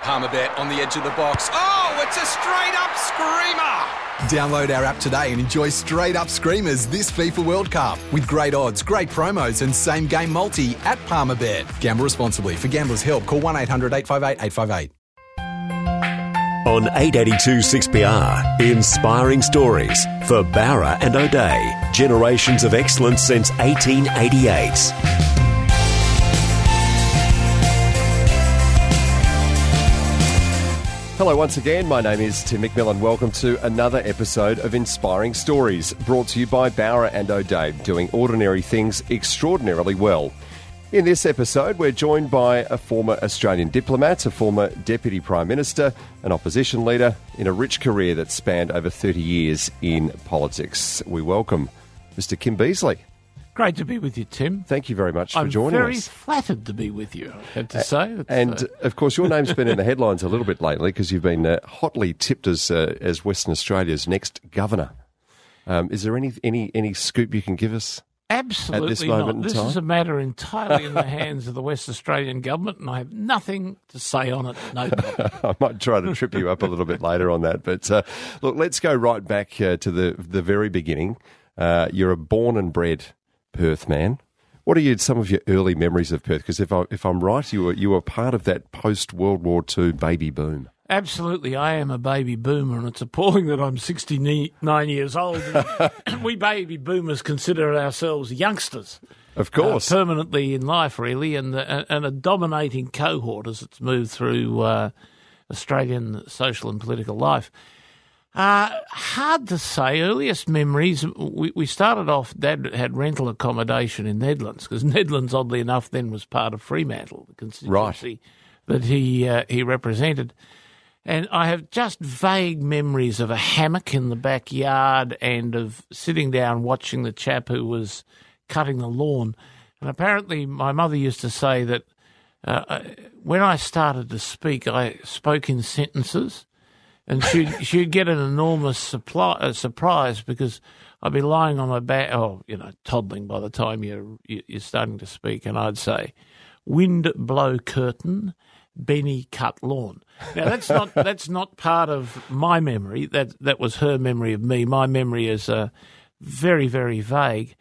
Palmerbet on the edge of the box. Oh, it's a straight up screamer! Download our app today and enjoy straight up screamers this FIFA World Cup with great odds, great promos, and same game multi at Palmerbet. Gamble responsibly. For gamblers' help, call 1 800 858 858. On 882 6PR, inspiring stories for Bowra and O'Dea, Generations of excellence since 1888. Hello, once again. My name is Tim McMillan. Welcome to another episode of Inspiring Stories, brought to you by Bowra and O'Dea, doing ordinary things extraordinarily well. In this episode, we're joined by a former Australian diplomat, a former Deputy Prime Minister, an opposition leader in a rich career that spanned over 30 years in politics. We welcome Mr. Kim Beazley. Great to be with you, Tim. Thank you very much for joining us. I'm very us. flattered to be with you, I have to say. It's, And uh, of course, your name's been in the headlines a little bit lately because you've been uh, hotly tipped as uh, as Western Australia's next governor. Um, is there any any any scoop you can give us? absolutely at this moment not. This is a matter entirely in the hands of the West Australian government, and I have nothing to say on it. No. I might try to trip you up a little bit later on that, but uh, look, let's go right back uh, to the the very beginning. Uh, you're a born and bred Perth man. What are you, some of your early memories of Perth? Because if I if I'm right, you were you were part of that post World War II baby boom. Absolutely, I am a baby boomer, and it's appalling that I'm 69 years old. we baby boomers consider ourselves youngsters. Of course, uh, permanently in life, really, and the, and a dominating cohort as it's moved through uh, Australian social and political life. Uh, hard to say. Earliest memories, we, we started off, Dad had rental accommodation in Nedlands, because Nedlands, oddly enough, then was part of Fremantle, the constituency that he, uh, he represented. And I have just vague memories of a hammock in the backyard and of sitting down watching the chap who was cutting the lawn. And apparently, my mother used to say that uh, when I started to speak, I spoke in sentences, and she'd she'd get an enormous supply, uh, surprise because I'd be lying on my back, oh, you know, toddling by the time you're you- you're starting to speak, and I'd say, "Wind blow curtain." Benny cut lawn. Now that's not that's not part of my memory. That that was her memory of me. My memory is uh, very very vague.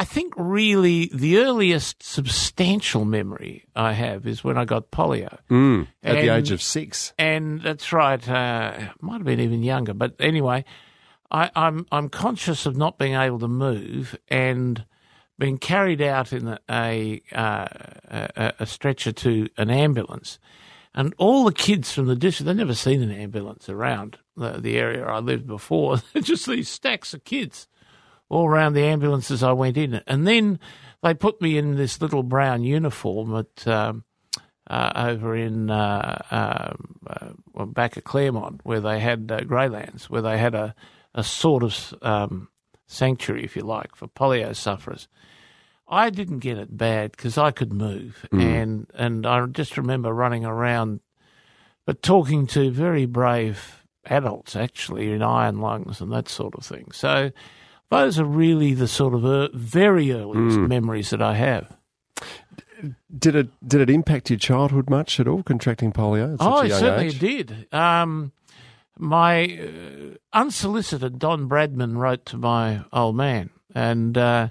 I think really the earliest substantial memory I have is when I got polio. at the age of six. And that's right. Uh, might have been even younger, but anyway, I, I'm I'm conscious of not being able to move and being carried out in a a, uh, a, a stretcher to an ambulance, and all the kids from the district they've never seen an ambulance around the, the area I lived before. Just these stacks of kids all around the ambulances I went in, and then they put me in this little brown uniform at. Um, uh, over in uh, um, uh, back at Claremont, where they had uh, Graylands, where they had a, a sort of um, sanctuary, if you like, for polio sufferers. I didn't get it bad because I could move, and and I just remember running around, but talking to very brave adults actually in iron lungs and that sort of thing. So those are really the sort of uh, very earliest memories that I have. Did it did it impact your childhood much at all? Contracting polio? Oh, it certainly age? did. Um, my uh, unsolicited Don Bradman wrote to my old man, and uh,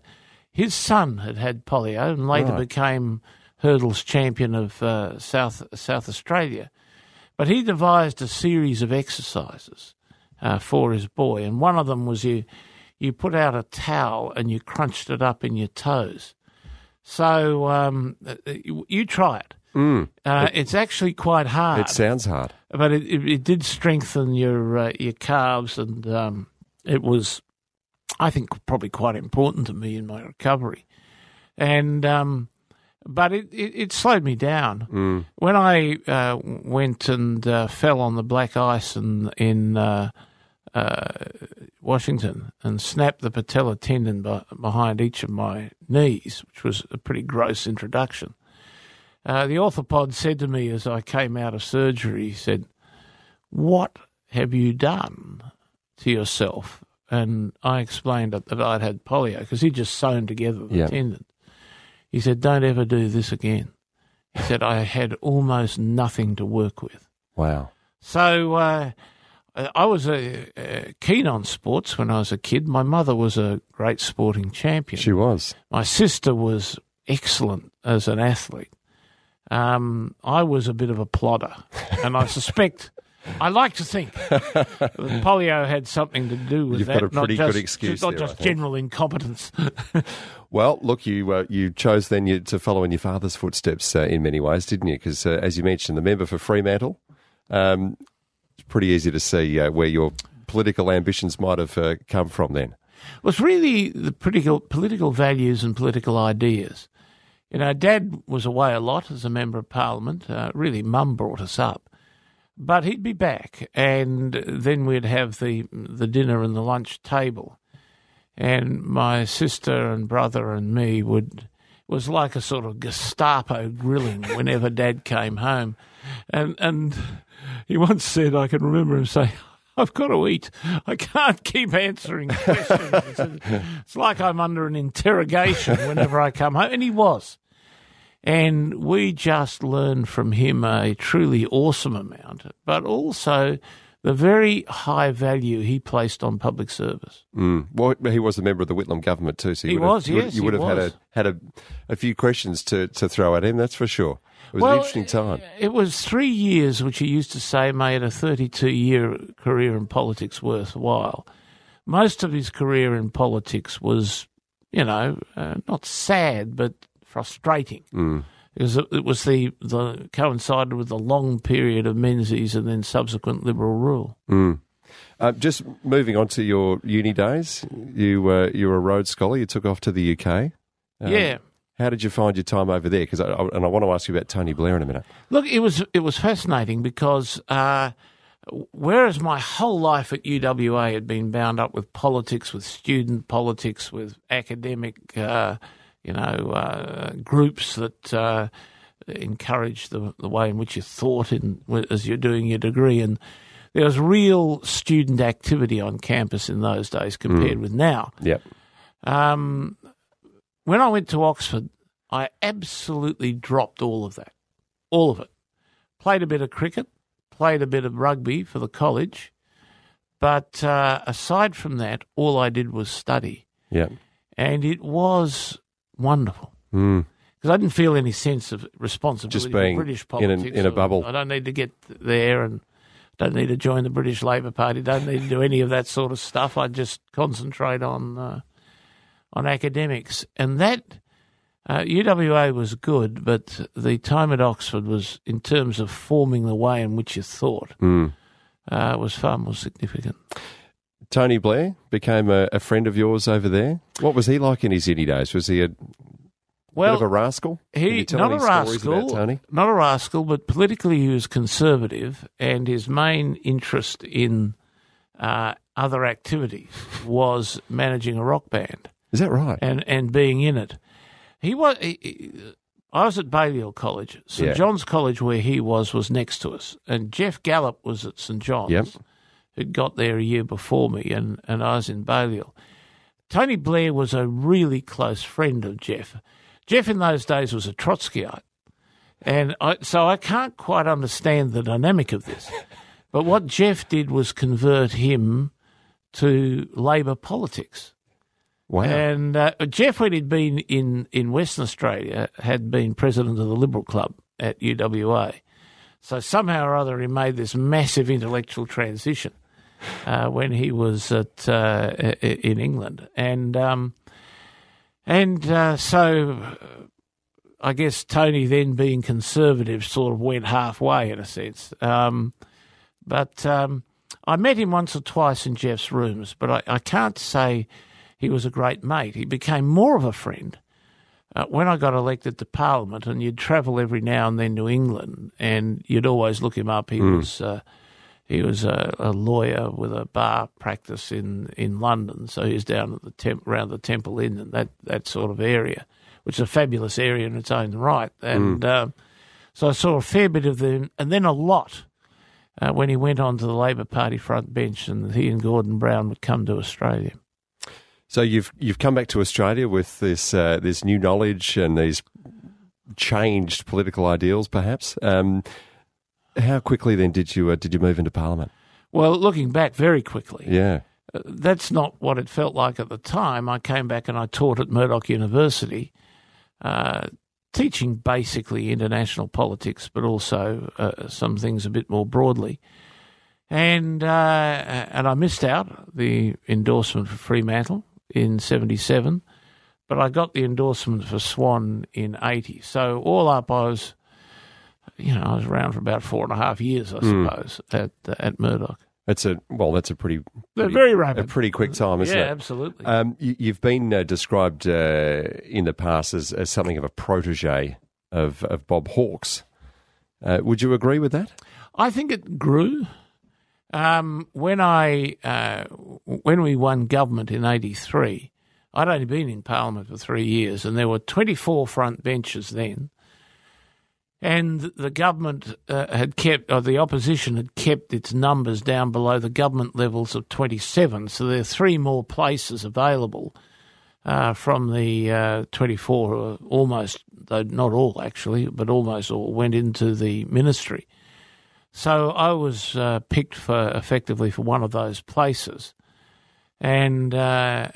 his son had had polio and later Right. became hurdles champion of uh, South South Australia. But he devised a series of exercises uh, for his boy, and one of them was you you put out a towel and you crunched it up in your toes. So um, uh, you, you try it. Uh, it's actually quite hard It sounds hard. but it, it, it did strengthen your uh, your calves, and um, it was, I think, probably quite important to me in my recovery. And um, but it, it, it slowed me down. When I uh, went and uh, fell on the black ice in, in uh, Washington and snapped the patella tendon be- behind each of my knees, which was a pretty gross introduction, uh, the orthopod said to me as I came out of surgery, he said, What have you done to yourself? And I explained that, that I'd had polio because he'd just sewn together the Yeah. tendon. He said, Don't ever do this again. He said, I had almost nothing to work with. Wow. So uh, I was uh, uh, keen on sports when I was a kid. My mother was a great sporting champion. She was. My sister was excellent as an athlete. Um, I was a bit of a plodder, and I suspect. I like to think that polio had something to do with You've that. got a pretty not good just, excuse not there, just general incompetence. Well, look, you uh, you chose then you, to follow in your father's footsteps uh, in many ways, didn't you? Because uh, as you mentioned, the member for Fremantle, um, it's pretty easy to see uh, where your political ambitions might have uh, come from. Then, was really the political political values and political ideas. You know, Dad was away a lot as a member of Parliament. Uh, really, Mum brought us up, but he'd be back, and then we'd have the the dinner and the lunch table, and my sister and brother and me would. It was like a sort of Gestapo grilling whenever Dad came home, and and he once said I can remember him saying. I've got to eat. I can't keep answering questions. It's, it's like I'm under an interrogation whenever I come home. And he was. And we just learned from him a truly awesome amount, but also the very high value he placed on public service. mm. well, he was a member of the Whitlam government too, so you He would have, was, you yes, you would have had a had a, a few questions to, to throw at him. That's for sure. It was Well, an interesting time. It was three years, which he used to say made a 32 year career in politics worthwhile. Most of his career in politics was, you know, uh, not sad, but frustrating. Mm. Because it, it was the, the coincided with the long period of Menzies and then subsequent Liberal rule. Mm. Uh, just moving on to your uni days, you uh, you were a Rhodes Scholar. You took off to the UK. Um, yeah. How did you find your time over there? Because I, I, and I want to ask you about Tony Blair in a minute. Look, it was it was fascinating because uh, whereas my whole life at UWA had been bound up with politics, with student politics, with academic, uh, you know, uh, groups that uh, encourage the the way in which you thought in as you're doing your degree, and there was real student activity on campus in those days compared with now. Yep. Um, when I went to Oxford, I absolutely dropped all of that, all of it. Played a bit of cricket, played a bit of rugby for the college, but uh, aside from that, all I did was study, Yep. and it was wonderful Mm. because I didn't feel any sense of responsibility Just being for British in a- politics. in a bubble. I don't need to get there and don't need to join the British Labor Party. Don't need to do any of that sort of stuff. I just concentrate on uh, on academics, and that uh, UWA was good, but the time at Oxford was, in terms of forming the way in which you thought, Mm. uh, was far more significant. Tony Blair became a, a friend of yours over there. What was he like in his uni days? Was he a Well, bit of a rascal? He not a rascal, Tony? not a rascal, but politically he was conservative, and his main interest in uh, other activities was managing a rock band Is that right? and and being in it. He was. He, he- I was at Balliol College. St Yeah. John's College, where he was, was next to us, and Geoff Gallop was at St John's. Yep. Who'd got there a year before me, and, and I was in Balliol. Tony Blair was a really close friend of Geoff. Geoff in those days was a Trotskyite. And I, so I can't quite understand the dynamic of this. But what Geoff did was convert him to Labor politics. Wow. And uh, Geoff, when he'd been in, in Western Australia, had been president of the Liberal Club at UWA. So somehow or other, he made this massive intellectual transition uh, when he was at uh, in England, and um, and uh, so I guess Tony, then being conservative, sort of went halfway in a sense. Um, but um, I met him once or twice in Geoff's rooms, but I, I can't say he was a great mate. He became more of a friend uh, when I got elected to Parliament, and you'd travel every now and then to England, and you'd always look him up. He was uh, he was a, a, lawyer with a bar practice in, in London, so he was down at the temp, around the Temple Inn and that, that sort of area, which is a fabulous area in its own right. And mm. um, so I saw a fair bit of them, and then a lot uh, when he went on to the Labor Party front bench, and he and Gordon Brown would come to Australia. So you've you've come back to Australia with this uh, this new knowledge and these changed political ideals, perhaps. Um, how quickly then did you uh, did you move into Parliament? Well, looking back, very quickly. Yeah. Uh, that's not what it felt like at the time. I came back and I taught at Murdoch University, uh, teaching basically international politics, but also uh, some things a bit more broadly and uh, and I missed out the endorsement for Fremantle in 77, but I got the endorsement for Swan in 80. So all up, I was, you know, I was around for about four and a half years, I hmm. suppose, mm. at uh, at Murdoch. That's a well. That's a pretty, pretty very rapid, a pretty quick time, isn't yeah, it? Yeah, absolutely. Um, you, have been uh, described uh, in the past as, as something of a protege of of Bob Hawke's. Uh, would you agree with that? I think it grew. Um, when I uh, when we won government in '83, I'd only been in Parliament for three years, and there were 24 front benches then. And the government uh, had kept, or the opposition had kept its numbers down below the government levels of 27. So there are three more places available uh, from the uh, 24, almost, though not all actually, but almost all went into the ministry. So I was uh, picked for effectively for one of those places, and uh,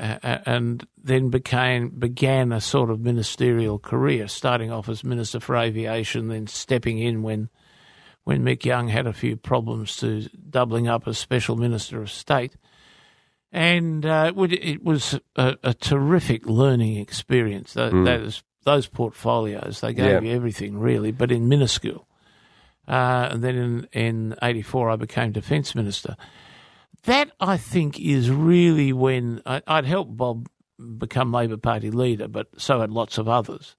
and then became began a sort of ministerial career, starting off as minister for aviation, then stepping in when when Mick Young had a few problems to doubling up as special minister of state. And uh, it was a, a, terrific learning experience. mm. those, those portfolios, they gave yeah. you everything really, but in minuscule. Uh, and then in, in 84, I became Defence Minister. That, I think, is really when I, would helped Bob become Labor Party leader, but so had lots of others.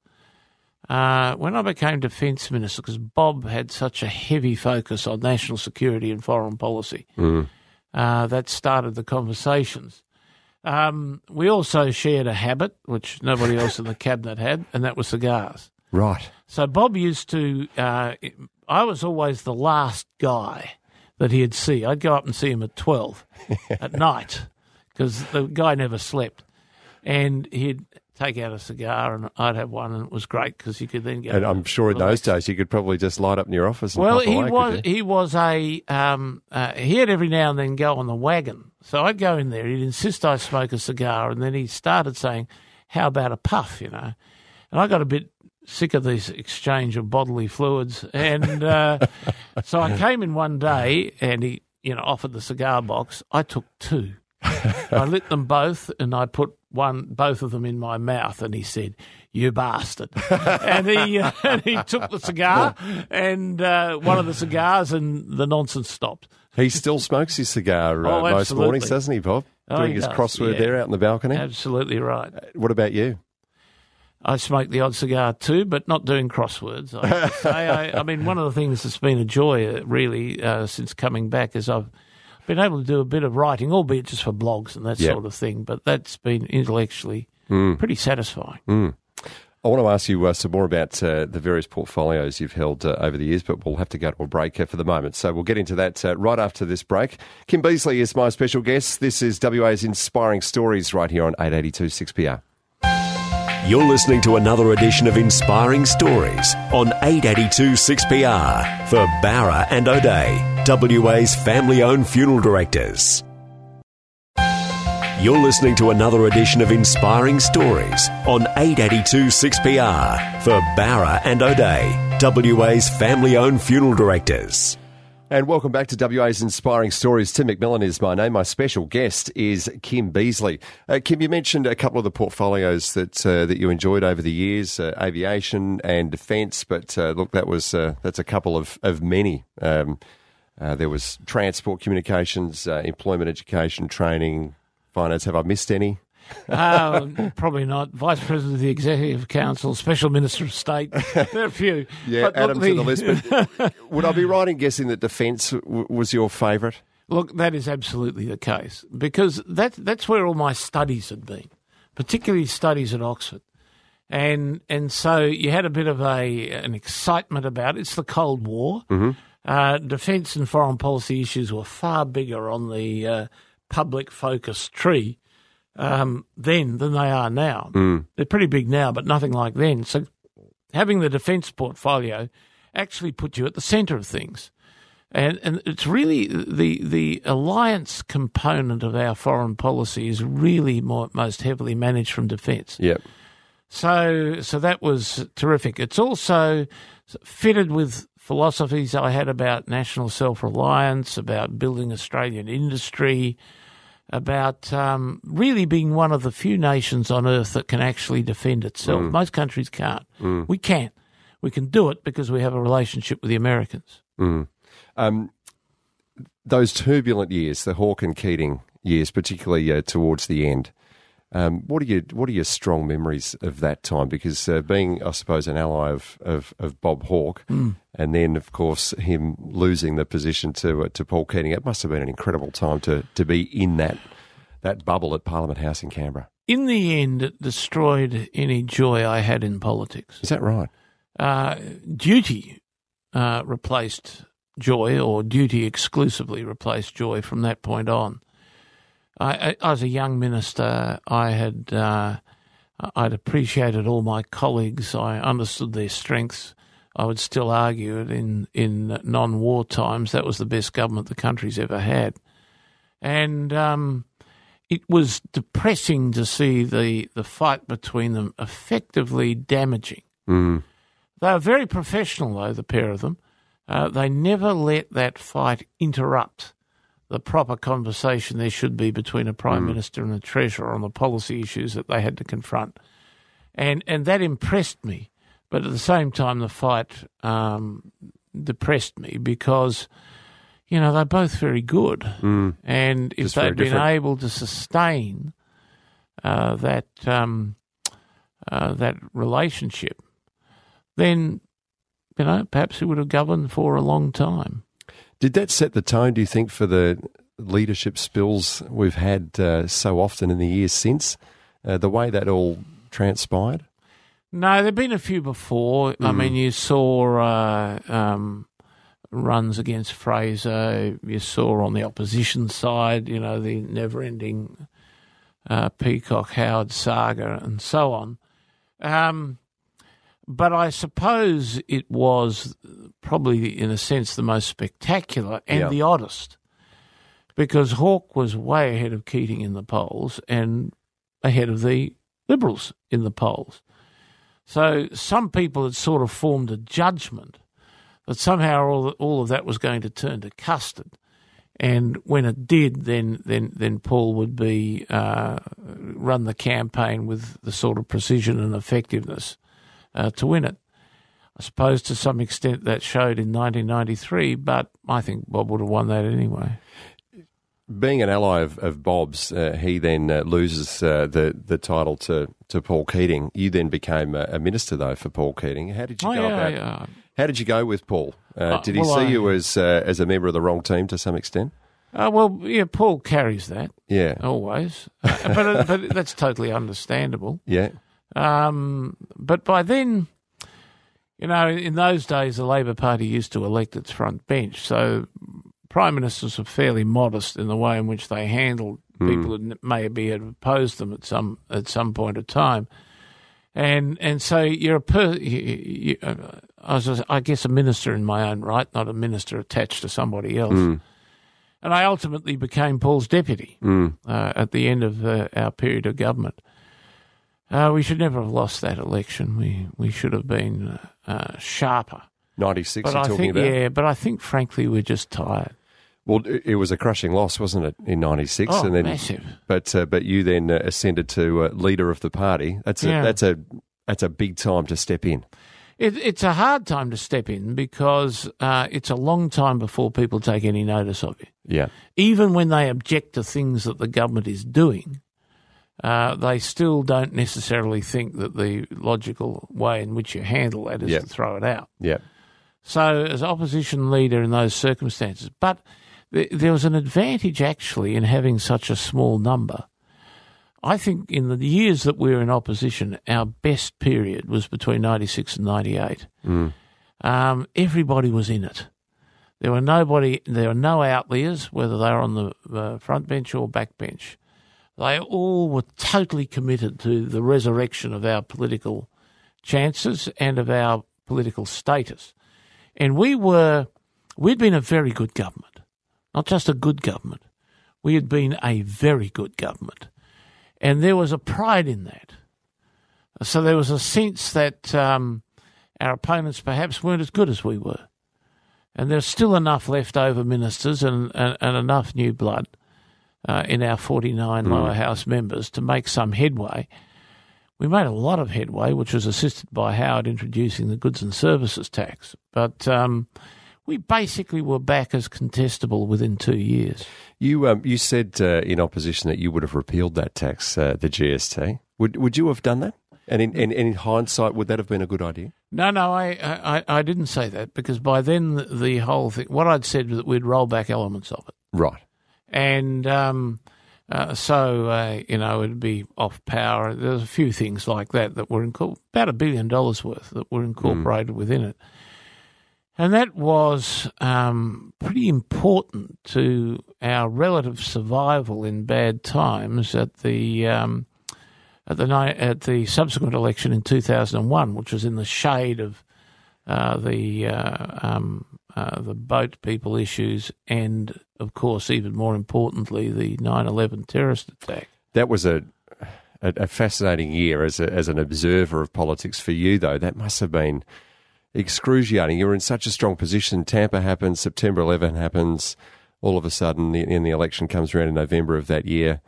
Uh, when I became Defence Minister, because Bob had such a heavy focus on national security and foreign policy, mm. uh, that started the conversations. Um, we also shared a habit, which nobody else in the cabinet had, and that was cigars. Right. So Bob used to. Uh, I was always the last guy that he'd see. I'd go up and see him at twelve at night because the guy never slept, and he'd take out a cigar and I'd have one, and it was great because you could then get. And I'm sure in those days you could probably just light up in your office. well, he away, was he was a um, uh, he'd every now and then go on the wagon, so I'd go in there. He'd insist I smoke a cigar, and then he started saying, "How about a puff?" You know, and I got a bit sick of this exchange of bodily fluids. And uh, so I came in one day and he, you know, offered the cigar box. I took two. I lit them both and I put one, both of them in my mouth. And he said, "You bastard!" and he uh, and he took the cigar and uh, one of the cigars, and the nonsense stopped. He still smokes his cigar uh, oh, most mornings, doesn't he, Bob? Oh, Doing his does, crossword yeah. there out in the balcony. Absolutely right. What about you? I smoke the odd cigar too, but not doing crosswords. I, say. I, I, mean, one of the things that's been a joy, uh, really, uh, since coming back is I've been able to do a bit of writing, albeit just for blogs and that yep. sort of thing. But that's been intellectually mm. pretty satisfying. Mm. I want to ask you uh, some more about uh, the various portfolios you've held uh, over the years, but we'll have to go to a break uh, for the moment. So we'll get into that uh, right after this break. Kim Beazley is my special guest. This is WA's Inspiring Stories right here on 882 6PR. You're listening to another edition of Inspiring Stories on 882 6PR for Bowra and O'Dea, WA's family owned funeral directors. You're listening to another edition of Inspiring Stories on 882 6PR for Bowra and O'Dea, WA's family owned funeral directors. And welcome back to WA's Inspiring Stories. Tim McMillan is my name. My special guest is Kim Beazley. Uh, Kim, you mentioned a couple of the portfolios that uh, that you enjoyed over the years, uh, aviation and defence. But uh, look, that was uh, that's a couple of of many. Um, uh, there was transport, communications, employment, education, training, finance. Have I missed any? Um, probably not. Vice President of the Executive Council, Special Minister of State. There are a few. Yeah, But add look, them to the list. Would I be right in guessing that defence w- was your favourite? Look, that is absolutely the case because that that's where all my studies had been, particularly studies at Oxford, and and so you had a bit of a an excitement about it. It's the Cold War. Uh, defence and foreign policy issues were far bigger on the uh, public focus tree um, then than they are now. They're pretty big now, but nothing like then. So having the defence portfolio actually put you at the centre of things. And, and it's really the the alliance component of our foreign policy is really more, most heavily managed from defence. Yep. So so that was terrific. It's also fitted with philosophies I had about national self reliance, about building Australian industry, about um, really being one of the few nations on earth that can actually defend itself. Most countries can't. We can. We can do it because we have a relationship with the Americans. Um, those turbulent years, the Hawke and Keating years, particularly uh, towards the end. Um, what are your What are your strong memories of that time? Because uh, being, I suppose, an ally of of, of Bob Hawke, and then of course him losing the position to uh, to Paul Keating, it must have been an incredible time to to be in that that bubble at Parliament House in Canberra. In the end, it destroyed any joy I had in politics. Is that right? uh, duty uh, replaced joy, or duty exclusively replaced joy from that point on. I, I, as a young minister, I had uh, I'd appreciated all my colleagues. I understood their strengths. I would still argue it in in non-war times. That was the best government the country's ever had, and um, it was depressing to see the the fight between them effectively damaging. Mm. They were very professional, though, the pair of them. Uh, they never let that fight interrupt the proper conversation there should be between a Prime Minister and a Treasurer on the policy issues that they had to confront. And, and that impressed me. But at the same time, the fight um, depressed me because, you know, they're both very good. And if Just they'd been different. able to sustain uh, that, um, uh, that relationship, then you know perhaps he would have governed for a long time. Did that set the tone, do you think, for the leadership spills we've had uh, so often in the years since? Uh, the way that all transpired? No, there've been a few before. I mean, you saw uh, um, runs against Fraser. You saw on the opposition side, you know, the never-ending uh, Peacock Howard saga and so on. Um, but I suppose it was probably, in a sense, the most spectacular and Yeah. the oddest, because Hawke was way ahead of Keating in the polls and ahead of the Liberals in the polls. So some people had sort of formed a judgment that somehow all all of that was going to turn to custard, and when it did, then then then Paul would be uh, run the campaign with the sort of precision and effectiveness uh, to win it. I suppose to some extent that showed in 1993, but I think Bob would have won that anyway. Being an ally of, of Bob's, uh, he then uh, loses uh, the the title to, to Paul Keating. You then became a, a minister, though, for Paul Keating. How did you Oh go yeah, about? yeah. How did you go with Paul? Uh, Uh, did he well, see I- you as uh, as a member of the wrong team to some extent? Uh, well, yeah, Paul carries that Yeah, always, but but that's totally understandable. yeah, Um, but by then, you know, in those days, the Labor Party used to elect its front bench. So prime ministers were fairly modest in the way in which they handled people who maybe had opposed them at some at some point of time. And and so you're a per, you, you, uh, I was, I guess, a minister in my own right, not a minister attached to somebody else. And I ultimately became Paul's deputy uh, at the end of uh, our period of government. Uh, we should never have lost that election. We we should have been uh, sharper. ninety six. But You're I talking think about. yeah, but I think frankly we're just tired. Well, it, it was a crushing loss, wasn't it, in '96? Oh, and then, massive. But uh, but you then uh, ascended to uh, leader of the party. That's a Yeah. that's a that's a big time to step in. It, it's a hard time to step in because uh, it's a long time before people take any notice of you. Yeah, Even when they object to things that the government is doing, uh, they still don't necessarily think that the logical way in which you handle that is Yep. to throw it out. Yeah. So, as opposition leader in those circumstances, but th- there was an advantage actually in having such a small number. I think in the years that we were in opposition, our best period was between 96 and 98. Um, everybody was in it. There were nobody, there were no outliers, whether they were on the uh, front bench or back bench. They all were totally committed to the resurrection of our political chances and of our political status. And we were, we'd been a very good government, not just a good government. We had been a very good government. And there was a pride in that. So there was a sense that um, our opponents perhaps weren't as good as we were. And there's still enough leftover ministers and, and, and enough new blood uh, in our 49 lower house members to make some headway. We made a lot of headway, which was assisted by Howard introducing the goods and services tax. But um, we basically were back as contestable within two years. You um, you said uh, in opposition that you would have repealed that tax, uh, the GST. Would would you have done that? And in, and, and in hindsight, would that have been a good idea? No, no, I, I, I didn't say that because by then the, the whole thing, what I'd said was that we'd roll back elements of it. Right. And um, uh, so, uh, you know, it'd be off power. There's a few things like that that were incor- about a billion dollars worth that were incorporated within it. And that was um, pretty important to our relative survival in bad times at the um, at the at the subsequent election in 2001, which was in the shade of uh, the uh, um, uh, the boat people issues, and of course, even more importantly, the 9/11 terrorist attack. That was a, a, a fascinating year as a, as an observer of politics for you, though. That must have been excruciating. You were in such a strong position. Tampa happens, September 11 happens. All of a sudden, the, and the election comes around in November of that year,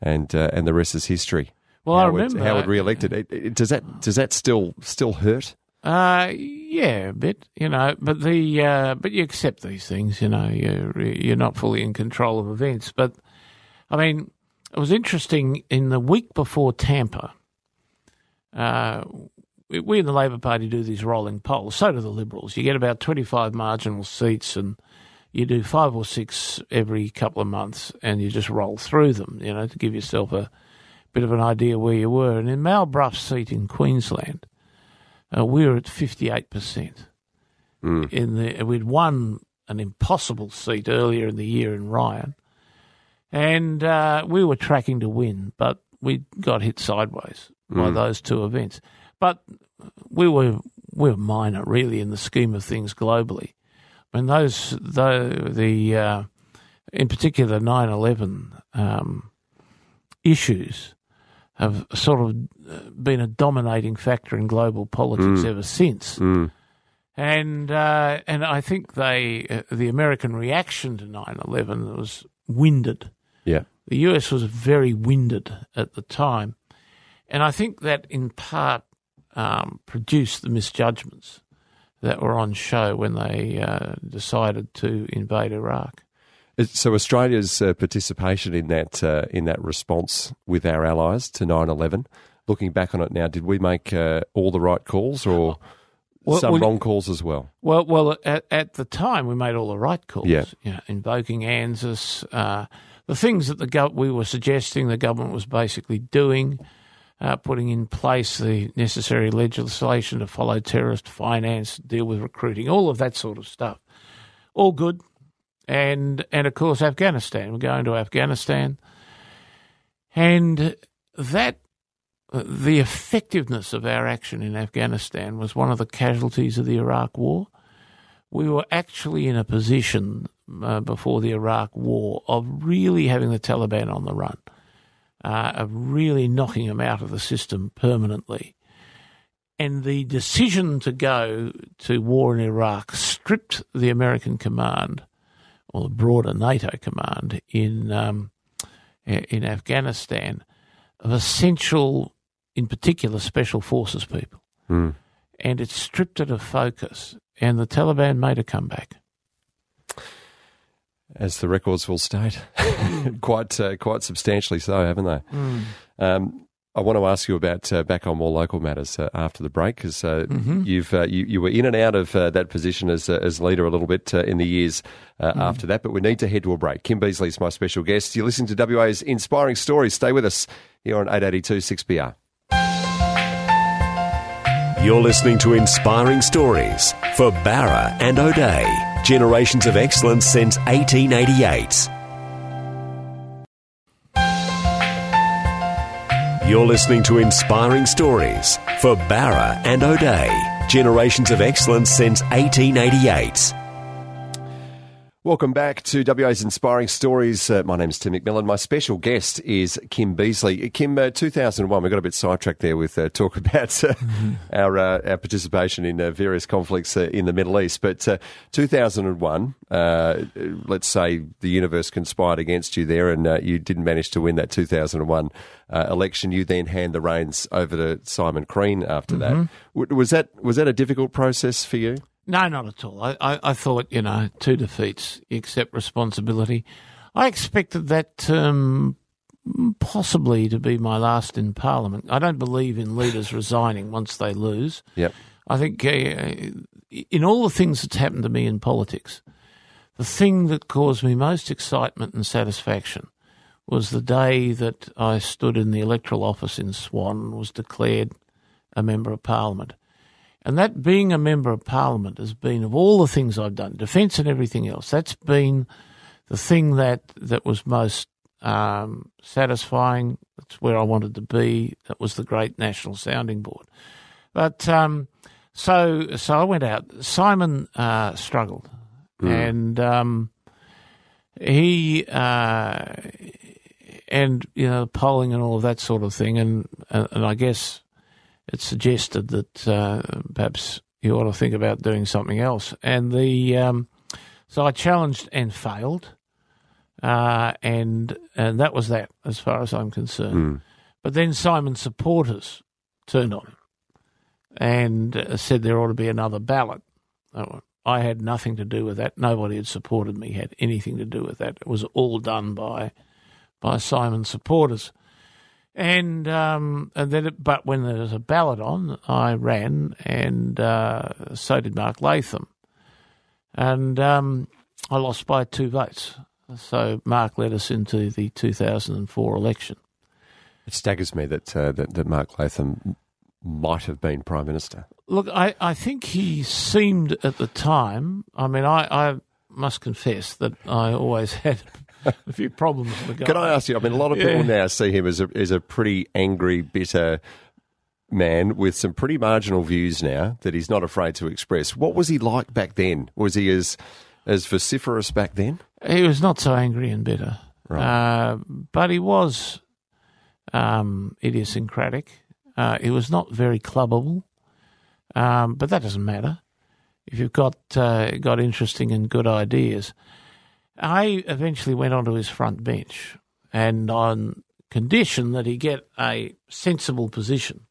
and uh, and the rest is history. Well, I remember- Howard re-elected. It- it- does that does that still still hurt? Uh, yeah, a bit, you know, but the uh, but you accept these things, you know, you're you're not fully in control of events. But I mean, it was interesting in the week before Tampa. Uh, we, in the Labor Party do these rolling polls. So do the Liberals. You get about twenty five marginal seats, and you do five or six every couple of months, and you just roll through them, you know, to give yourself a bit of an idea where you were. And in Mal Brough's seat in Queensland uh, we were at 58%. In the, we'd won an impossible seat earlier in the year in Ryan, and uh, we were tracking to win, but we got hit sideways by those two events. But we were we were minor, really, in the scheme of things globally. I mean, those the the uh, in particular 9/11 um, issues have sort of uh, been a dominating factor in global politics ever since. And uh, and I think they uh, the American reaction to 9/11 was winded. Yeah. The US was very winded at the time, and I think that in part um, produced the misjudgments that were on show when they uh, decided to invade Iraq. So Australia's uh, participation in that uh, in that response with our allies to 9/11, looking back on it now, did we make uh, all the right calls or Well, some well- wrong calls as well? Well, well, at, at the time we made all the right calls. Yeah. You know, invoking ANZUS, uh, the things that the gov- we were suggesting the government was basically doing, uh, putting in place the necessary legislation to follow terrorist finance, deal with recruiting, all of that sort of stuff. All good. And and of course Afghanistan. We're going to Afghanistan. And that the effectiveness of our action in Afghanistan was one of the casualties of the Iraq War. We were actually in a position uh, before the Iraq War of really having the Taliban on the run, uh, of really knocking them out of the system permanently. And the decision to go to war in Iraq stripped the American command, or the broader NATO command in um, in Afghanistan, of essential, in particular, special forces people. And it stripped it of focus, and the Taliban made a comeback. As the records will state, quite uh, quite substantially so, haven't they? Um, I want to ask you about uh, back on more local matters uh, after the break because uh, Mm-hmm. you've uh, you, you were in and out of uh, that position as uh, as leader a little bit uh, in the years uh, Mm-hmm. after that. But we need to head to a break. Kim Beazley is my special guest. You listen to WA's inspiring stories. Stay with us here on eight eighty two six BR. You're listening to Inspiring Stories for Bowra and O'Dea. Generations of excellence since 1888. You're listening to Inspiring Stories for Bowra and O'Dea. Generations of excellence since 1888. Welcome back to WA's Inspiring Stories. Uh, my is Tim McMillan. My special guest is Kim Beazley. Kim, uh, 2001, we got a bit sidetracked there with uh, talk about uh, our uh, our participation in uh, various conflicts uh, in the Middle East. But uh, 2001, uh, let's say the universe conspired against you there and uh, you didn't manage to win that 2001 uh, election. You then hand the reins over to Simon Crean after that. W- Was that. Was that a difficult process for you? No, not at all. I, I, I thought, you know, two defeats, you accept responsibility. I expected that term possibly to be my last in Parliament. I don't believe in leaders resigning once they lose. Yep. I think uh, in all the things that's happened to me in politics, the thing that caused me most excitement and satisfaction was the day that I stood in the electoral office in Swan and was declared a member of Parliament. And that being a member of Parliament has been, of all the things I've done, defence and everything else, that's been the thing that, that was most um, satisfying. That's where I wanted to be. That was the great national sounding board. But um, so so I went out. Simon uh, struggled, and um, he uh, and you know polling and all of that sort of thing, and and, and I guess it suggested that uh, perhaps you ought to think about doing something else. And the um, so I challenged and failed, uh, and and that was that as far as I'm concerned. But then Simon's supporters turned on him and uh, said there ought to be another ballot. I had nothing to do with that. Nobody had supported me had anything to do with that. It was all done by by Simon's supporters. And um, and then, it, but when there was a ballot on, I ran, and uh, so did Mark Latham, and um, I lost by two votes. So Mark led us into the 2004 election. It staggers me that, uh, that that Mark Latham might have been prime minister. Look, I, I think he seemed at the time. I mean, I, I must confess that I always had a few problems with the guy. Can I ask you? I mean, a lot of people Yeah. now see him as a as a pretty angry, bitter man with some pretty marginal views now that he's not afraid to express. What was he like back then? Was he as as vociferous back then? He was not so angry and bitter, Right. uh, but he was um, idiosyncratic. Uh, he was not very clubbable, um, but that doesn't matter if you've got uh, got interesting and good ideas. I eventually went onto his front bench, and on condition that he get a sensible position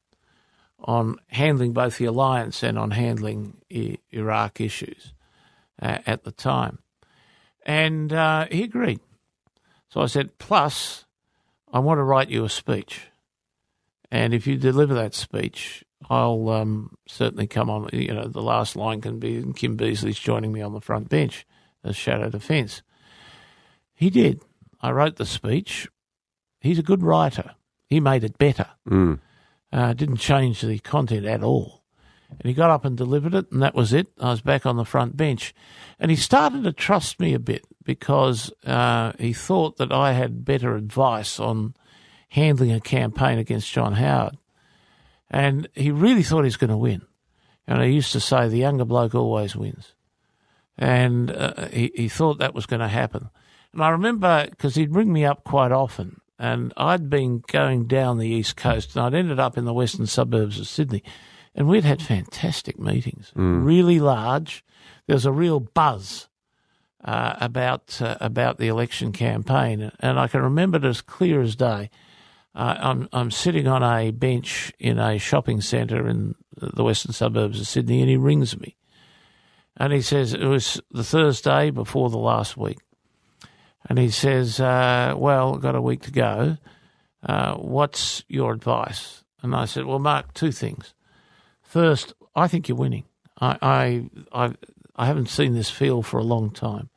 on handling both the alliance and on handling I- Iraq issues uh, at the time. And uh, he agreed. So I said, plus, I want to write you a speech. And if you deliver that speech, I'll um, certainly come on. You know, the last line can be Kim Beazley's joining me on the front bench as shadow defence. He did. I wrote the speech. He's a good writer. He made it better. Mm. Uh, didn't change the content at all. And he got up and delivered it, and that was it. I was back on the front bench. And he started to trust me a bit because uh, he thought that I had better advice on handling a campaign against John Howard. And he really thought he was going to win. And I used to say, the younger bloke always wins. And uh, he, he thought that was going to happen. And I remember because he'd ring me up quite often, and I'd been going down the east coast, and I'd ended up in the western suburbs of Sydney, and we'd had fantastic meetings, really large. There was a real buzz uh, about uh, about the election campaign, and I can remember it as clear as day. Uh, I'm I'm sitting on a bench in a shopping centre in the western suburbs of Sydney, and he rings me, and he says it was the Thursday before the last week. And he says, uh, Well, got a week to go. uh, what's your advice? And I said, well, Mark, two things. First, I think you're winning. I, I, I, I haven't seen this feel for a long time.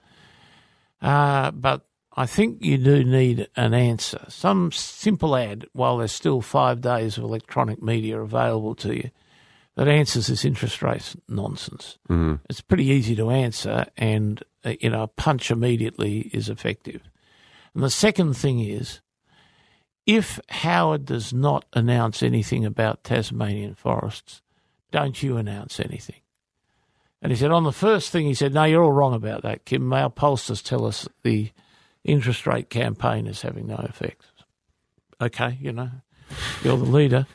Uh, but I think you do need an answer. Some simple ad while there's still five days of electronic media available to you that answers this interest rate nonsense. Mm. It's pretty easy to answer, and Uh, you know, a punch immediately is effective. And the second thing is, if Howard does not announce anything about Tasmanian forests, don't you announce anything. And he said, on the first thing, he said, no, you're all wrong about that, Kim. Our pollsters tell us the interest rate campaign is having no effect. Okay, you know, you're the leader.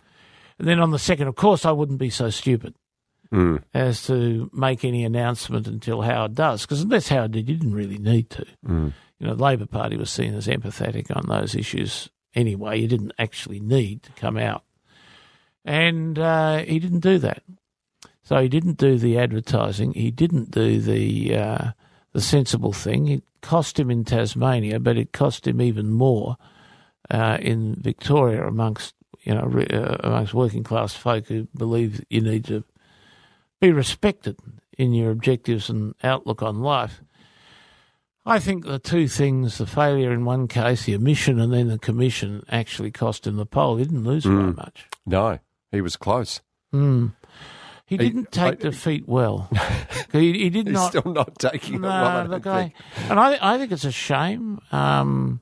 And then on the second, of course, I wouldn't be so stupid mm. as to make any announcement until Howard does, because unless Howard did, you didn't really need to. Mm. You know, the Labor Party was seen as empathetic on those issues anyway. You didn't actually need to come out. And uh, he didn't do that. So he didn't do the advertising. He didn't do the uh, the sensible thing. It cost him in Tasmania, but it cost him even more uh, in Victoria amongst you know uh, amongst working class folk who believe you need to be respected in your objectives and outlook on life. I think the two things, the failure in one case, the omission, and then the commission, actually cost him the poll. He didn't lose mm. very much. No, he was close. Mm. He didn't take I, defeat well. he, he did he's not. Still not taking no, it well. Look, I, and I, I think it's a shame. Um,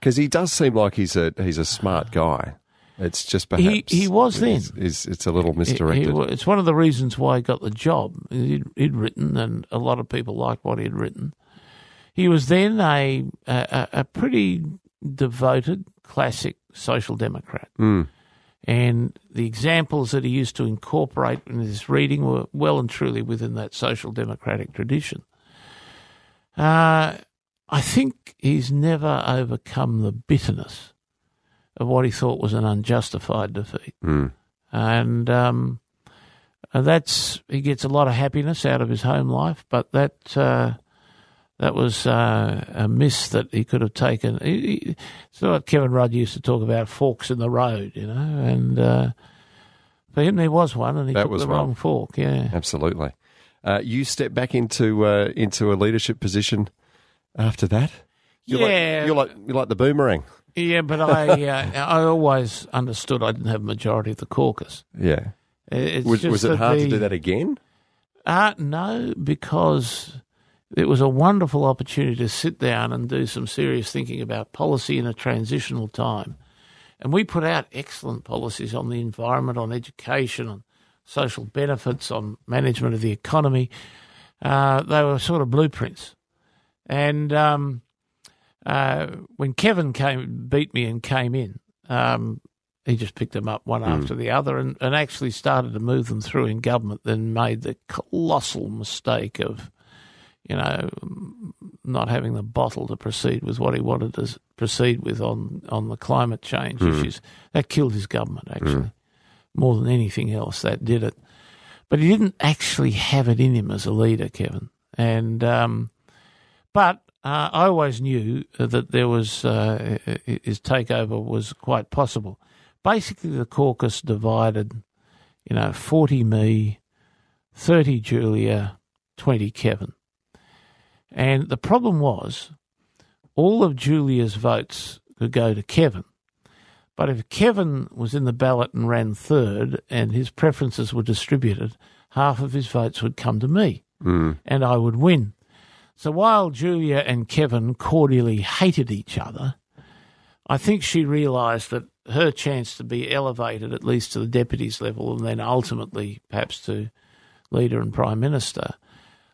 because he does seem like he's a he's a smart guy. It's just perhaps he, he was then. Is it's a little misdirected. He, he, it's one of the reasons why he got the job. He'd, he'd, written, and a lot of people liked what he'd written. He was then a a, a pretty devoted classic social democrat. Mm. And the examples that he used to incorporate in his reading were well and truly within that social democratic tradition. Uh, I think he's never overcome the bitterness of what he thought was an unjustified defeat. Mm. And um, that's he gets a lot of happiness out of his home life, but that uh, that was uh, a miss that he could have taken. He, he, it's like Kevin Rudd used to talk about forks in the road, you know, and uh, for him there was one, and he that took the wrong fork. Yeah, absolutely. Uh, you stepped back into uh, into a leadership position after that. You're yeah, like, you're like you're like the boomerang. Yeah, but I uh, I always understood I didn't have a majority of the caucus. Yeah, it's was, was it hard the, to do that again? Uh, no, because it was a wonderful opportunity to sit down and do some serious thinking about policy in a transitional time. And we put out excellent policies on the environment, on education, on social benefits, on management of the economy. Uh, they were sort of blueprints. And um, uh, when Kevin came, beat me and came in, um, he just picked them up one mm. after the other and, and actually started to move them through in government, then made the colossal mistake of you know, not having the bottle to proceed with what he wanted to proceed with on, on the climate change mm. issues. That killed his government, actually. Mm. More than anything else, that did it. But he didn't actually have it in him as a leader, Kevin. And, um, but uh, I always knew that there was, uh, his takeover was quite possible. Basically, the caucus divided, you know, 40 me, 30 Julia, 20 Kevin. And the problem was all of Julia's votes could go to Kevin. But if Kevin was in the ballot and ran third and his preferences were distributed, half of his votes would come to me mm. and I would win. So while Julia and Kevin cordially hated each other, I think she realised that her chance to be elevated at least to the deputy's level and then ultimately perhaps to leader and prime minister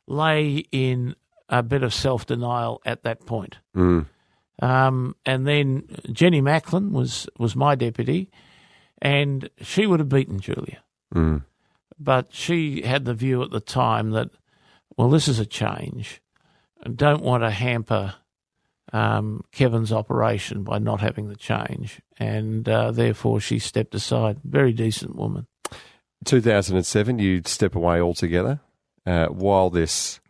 lay in a bit of self denial at that point. Mm. Um, and then Jenny Macklin was, was my deputy, and she would have beaten Julia. Mm. But she had the view at the time that, well, this is a change. Don't want to hamper um, Kevin's operation by not having the change. And uh, therefore, she stepped aside. Very decent woman. 2007, you'd step away altogether uh, while this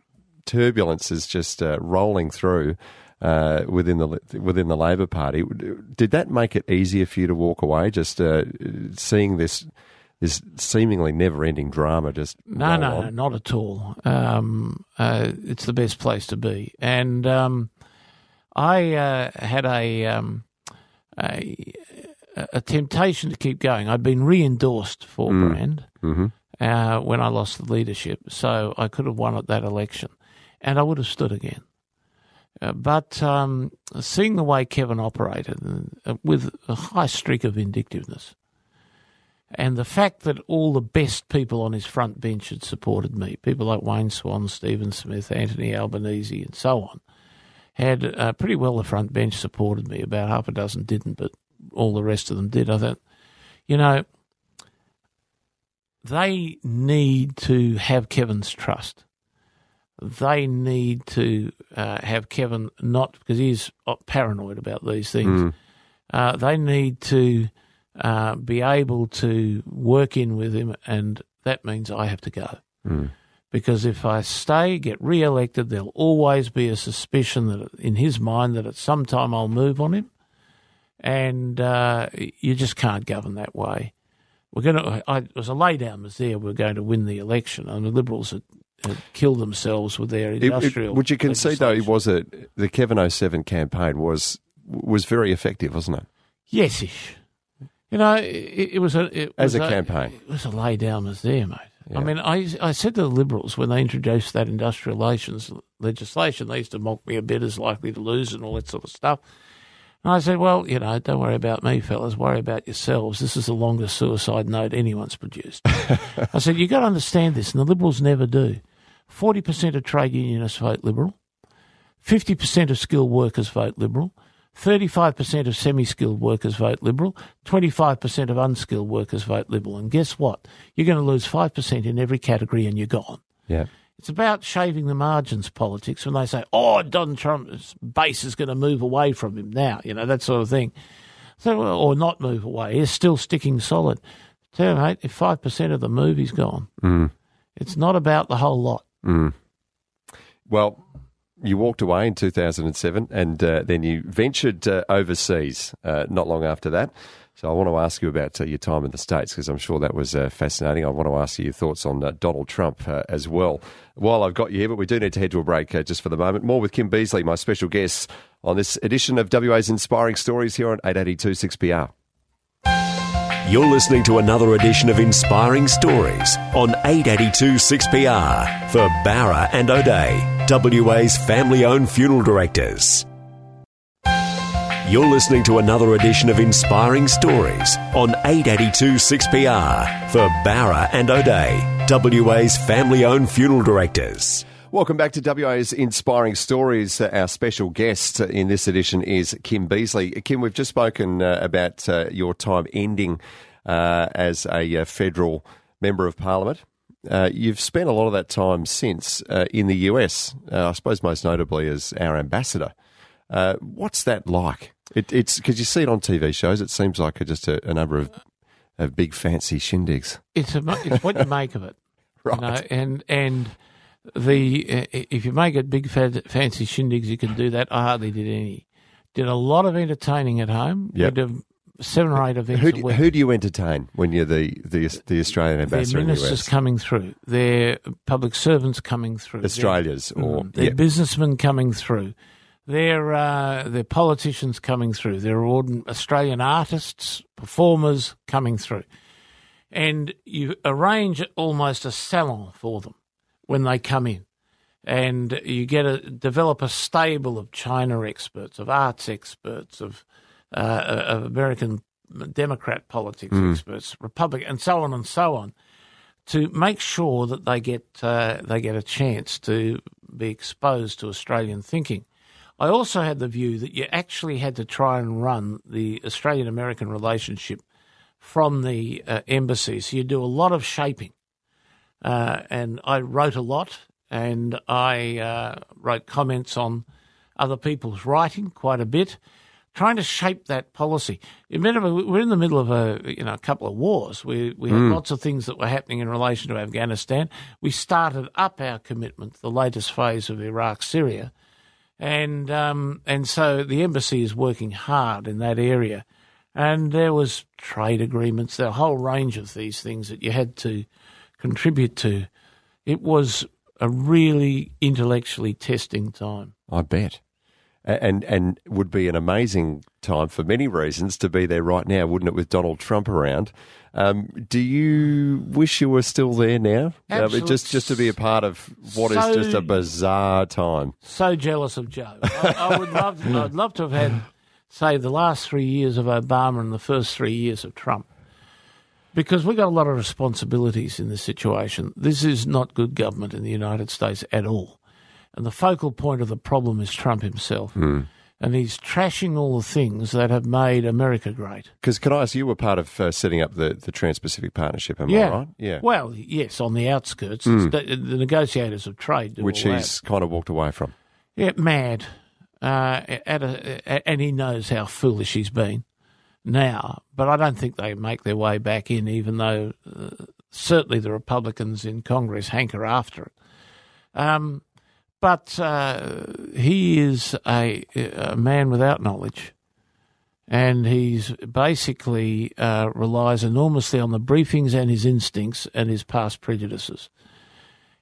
turbulence is just uh, rolling through. uh, within the within the Labor Party. Did that make it easier for you to walk away? Just uh, seeing this this seemingly never ending drama just no, no, no, not at all. Um, uh, it's the best place to be, and um, I uh, had a, um, a, a temptation to keep going. I'd been re-endorsed for mm. Brand mm-hmm. uh, when I lost the leadership, so I could have won at that election, and I would have stood again. Uh, but um, seeing the way Kevin operated uh, with a high streak of vindictiveness, and the fact that all the best people on his front bench had supported me, people like Wayne Swan, Stephen Smith, Anthony Albanese, and so on, had uh, pretty well the front bench supported me. About half a dozen didn't, but all the rest of them did. I thought, you know, they need to have Kevin's trust. They need to uh, have Kevin not because he's paranoid about these things. Mm. Uh, they need to uh, be able to work in with him, and that means I have to go. Mm because if I stay, get re-elected, there'll always be a suspicion that in his mind that at some time I'll move on him, and uh, you just can't govern that way. We're going to. I, it was a laydown was there. We're going to win the election, and the Liberals had, had killed themselves with their industrial. It, it, would you concede though? It was a the Kevin 07 campaign was was very effective, wasn't it? Yesish. You know, it, it was a it as was a, campaign. It was a laydown was there, mate. Yeah. I mean, I, I said to the Liberals when they introduced that industrial relations legislation, they used to mock me a bit as likely to lose and all that sort of stuff. And I said, well, you know, don't worry about me, fellas. Worry about yourselves. This is the longest suicide note anyone's produced. I said, you've got to understand this, and the Liberals never do. 40% of trade unionists vote Liberal. 50% of skilled workers vote Liberal. 35% of semi skilled workers vote Liberal, 25% of unskilled workers vote Liberal. And guess what? You're going to lose 5% in every category and you're gone. Yeah. It's about shaving the margins politics when they say, oh, Donald Trump's base is going to move away from him now, you know, that sort of thing. So, or not move away. He's still sticking solid. Tell mate, if 5% of the move, he's gone. Mm. It's not about the whole lot. Mm. Well, you walked away in 2007 and uh, then you ventured uh, overseas uh, not long after that. So I want to ask you about uh, your time in the States because I'm sure that was uh, fascinating. I want to ask you your thoughts on uh, Donald Trump as well. While I've got you here, but we do need to head to a break just for the moment. More with Kim Beazley, my special guest on this edition of WA's Inspiring Stories here on 882 6PR. You're listening to another edition of Inspiring Stories on 882 6PR for Bowra and O'Dea, WA's family owned funeral directors. You're listening to another edition of Inspiring Stories on 882 6PR for Bowra and O'Dea, WA's family owned funeral directors. Welcome back to WA's Inspiring Stories. Uh, our special guest in this edition is Kim Beazley. Kim, we've just spoken uh, about uh, your time ending uh, as a uh, federal member of parliament. Uh, you've spent a lot of that time since uh, in the US, uh, I suppose most notably as our ambassador. Uh, what's that like? It, it's because you see it on TV shows. It seems like just a, a number of, of big fancy shindigs. It's a, it's what you make of it, right? You know? And and the if you make it big fancy shindigs, you can do that. Ah, I hardly did any. Did a lot of entertaining at home. Yep. Did seven or eight events who, who do you entertain when you're the, the, the Australian ambassador their ministers in the US? coming through, their public servants coming through, Australia's their, or mm, their yeah. businessmen coming through, their uh, their politicians coming through, their Australian artists, performers coming through, and you arrange almost a salon for them when they come in. And you get a develop a stable of China experts, of arts experts, of, uh, of American Democrat politics mm. experts, Republican, and so on and so on, to make sure that they get uh, they get a chance to be exposed to Australian thinking. I also had the view that you actually had to try and run the Australian American relationship from the uh, embassy. So you do a lot of shaping uh, and I wrote a lot, and I uh, wrote comments on other people's writing quite a bit, trying to shape that policy. Remember, we're in the middle of a you know a couple of wars. We we had mm. lots of things that were happening in relation to Afghanistan. We started up our commitment, the latest phase of Iraq, Syria. and um, and so the embassy is working hard in that area, and there was trade agreements, there a whole range of these things that you had to contribute to. It was a really intellectually testing time. I bet. And and would be an amazing time for many reasons to be there right now, wouldn't it? With Donald Trump around, um, do you wish you were still there now? Uh, just just to be a part of what is So- just a bizarre time. So jealous of Joe. I, I would love, I'd love to have had, say, the last three years of Obama and the first three years of Trump, because we've got a lot of responsibilities in this situation. This is not good government in the United States at all, and the focal point of the problem is Trump himself, and he's trashing all the things that have made America great. Because can I ask, you were part of uh, setting up the, the Trans Pacific Partnership, am yeah, I right? Yeah. Well, yes, on the outskirts, It's the, the negotiators of trade, Which all that. he's kind of walked away from. Yeah, mad. Uh, at a, and he knows how foolish he's been now. But I don't think they make their way back in, even though uh, certainly the Republicans in Congress hanker after it. Um, but uh, he is a, a man without knowledge. And he's basically uh, relies enormously on the briefings and his instincts and his past prejudices.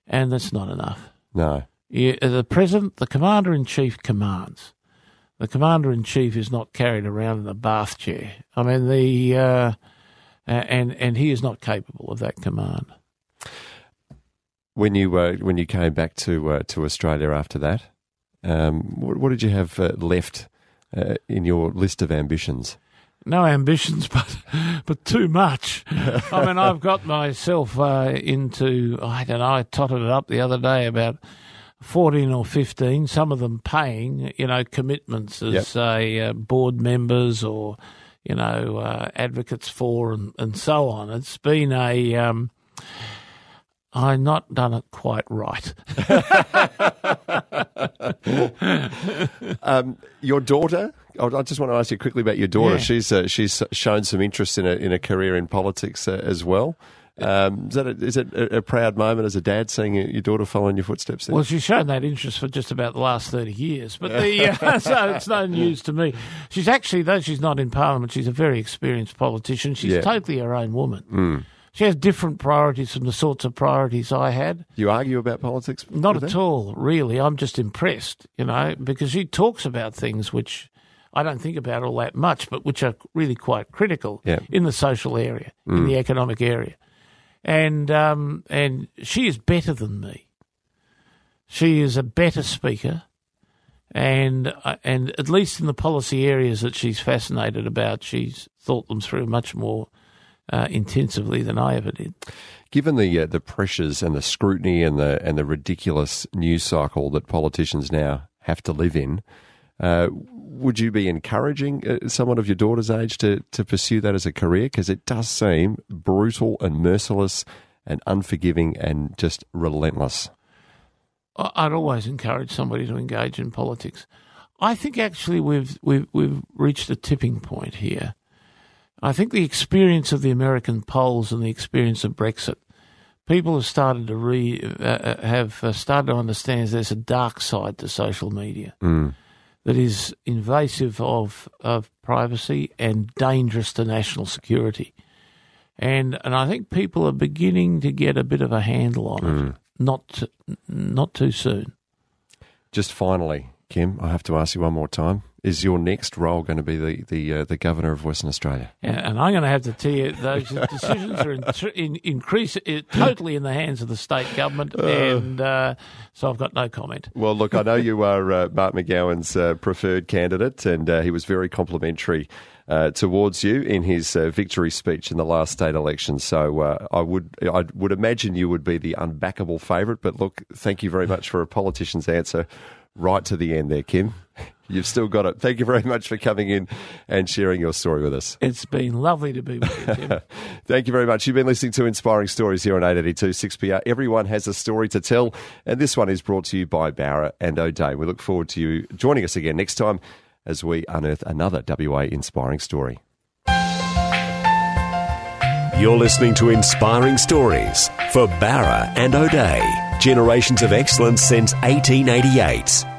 And that's not enough. No. Yeah, the president, the commander in chief, commands. The commander in chief is not carried around in a bath chair. I mean, the uh, and and he is not capable of that command. When you uh, when you came back to uh, to Australia after that, um, what, what did you have uh, left uh, in your list of ambitions? No ambitions, but but too much. I mean, I've got myself uh, into I don't know. I totted it up the other day about fourteen or fifteen. Some of them paying, you know, commitments as Yep. say uh, board members or you know uh, advocates for and, and so on. It's been a um, I've not done it quite right. Um, your daughter. I just want to ask you quickly about your daughter. Yeah. She's uh, she's shown some interest in a in a career in politics uh, as well. Um, is that a, is it a, a proud moment as a dad seeing your daughter follow in your footsteps? There? Well, she's shown that interest for just about the last 30 years, but the, uh, so it's no news to me. She's actually, though she's not in Parliament, she's a very experienced politician. She's Yeah. totally her own woman. She has different priorities from the sorts of priorities I had. Do you argue about politics? Not at all, really. I'm just impressed, you know, because she talks about things which I don't think about all that much, but which are really quite critical Yeah. in the social area, in the economic area. And um, and she is better than me. She is a better speaker, and uh, and at least in the policy areas that she's fascinated about, she's thought them through much more uh, intensively than I ever did. Given the uh, the pressures and the scrutiny and the and the ridiculous news cycle that politicians now have to live in, uh, would you be encouraging uh, someone of your daughter's age to to pursue that as a career? Because it does seem brutal and merciless and unforgiving and just relentless. I'd always encourage somebody to engage in politics. I think actually we've we've we've reached a tipping point here. I think the experience of the American polls and the experience of Brexit, people have started to re uh, uh, have uh, started to understand there's a dark side to social media that is invasive of of privacy and dangerous to national security. And and I think people are beginning to get a bit of a handle on it. Not t- not too soon. Just finally, Kim, I have to ask you one more time: Is your next role going to be the the uh, the governor of Western Australia? And, and I'm going to have to tell you those decisions are in, in, increase uh, totally in the hands of the state government, and uh, so I've got no comment. Well, look, I know you are uh, Mark McGowan's uh, preferred candidate, and uh, he was very complimentary uh, towards you in his uh, victory speech in the last state election. So uh, I would I would imagine you would be the unbackable favourite. But look, thank you very much for a politician's answer right to the end there, Kim. You've still got it. Thank you very much for coming in and sharing your story with us. It's been lovely to be with you, Tim. Thank you very much. You've been listening to Inspiring Stories here on 882 6PR. Everyone has a story to tell, and this one is brought to you by Bowra and O'Dea. We look forward to you joining us again next time as we unearth another WA inspiring story. You're listening to Inspiring Stories for Bowra and O'Dea. Generations of excellence since 1888.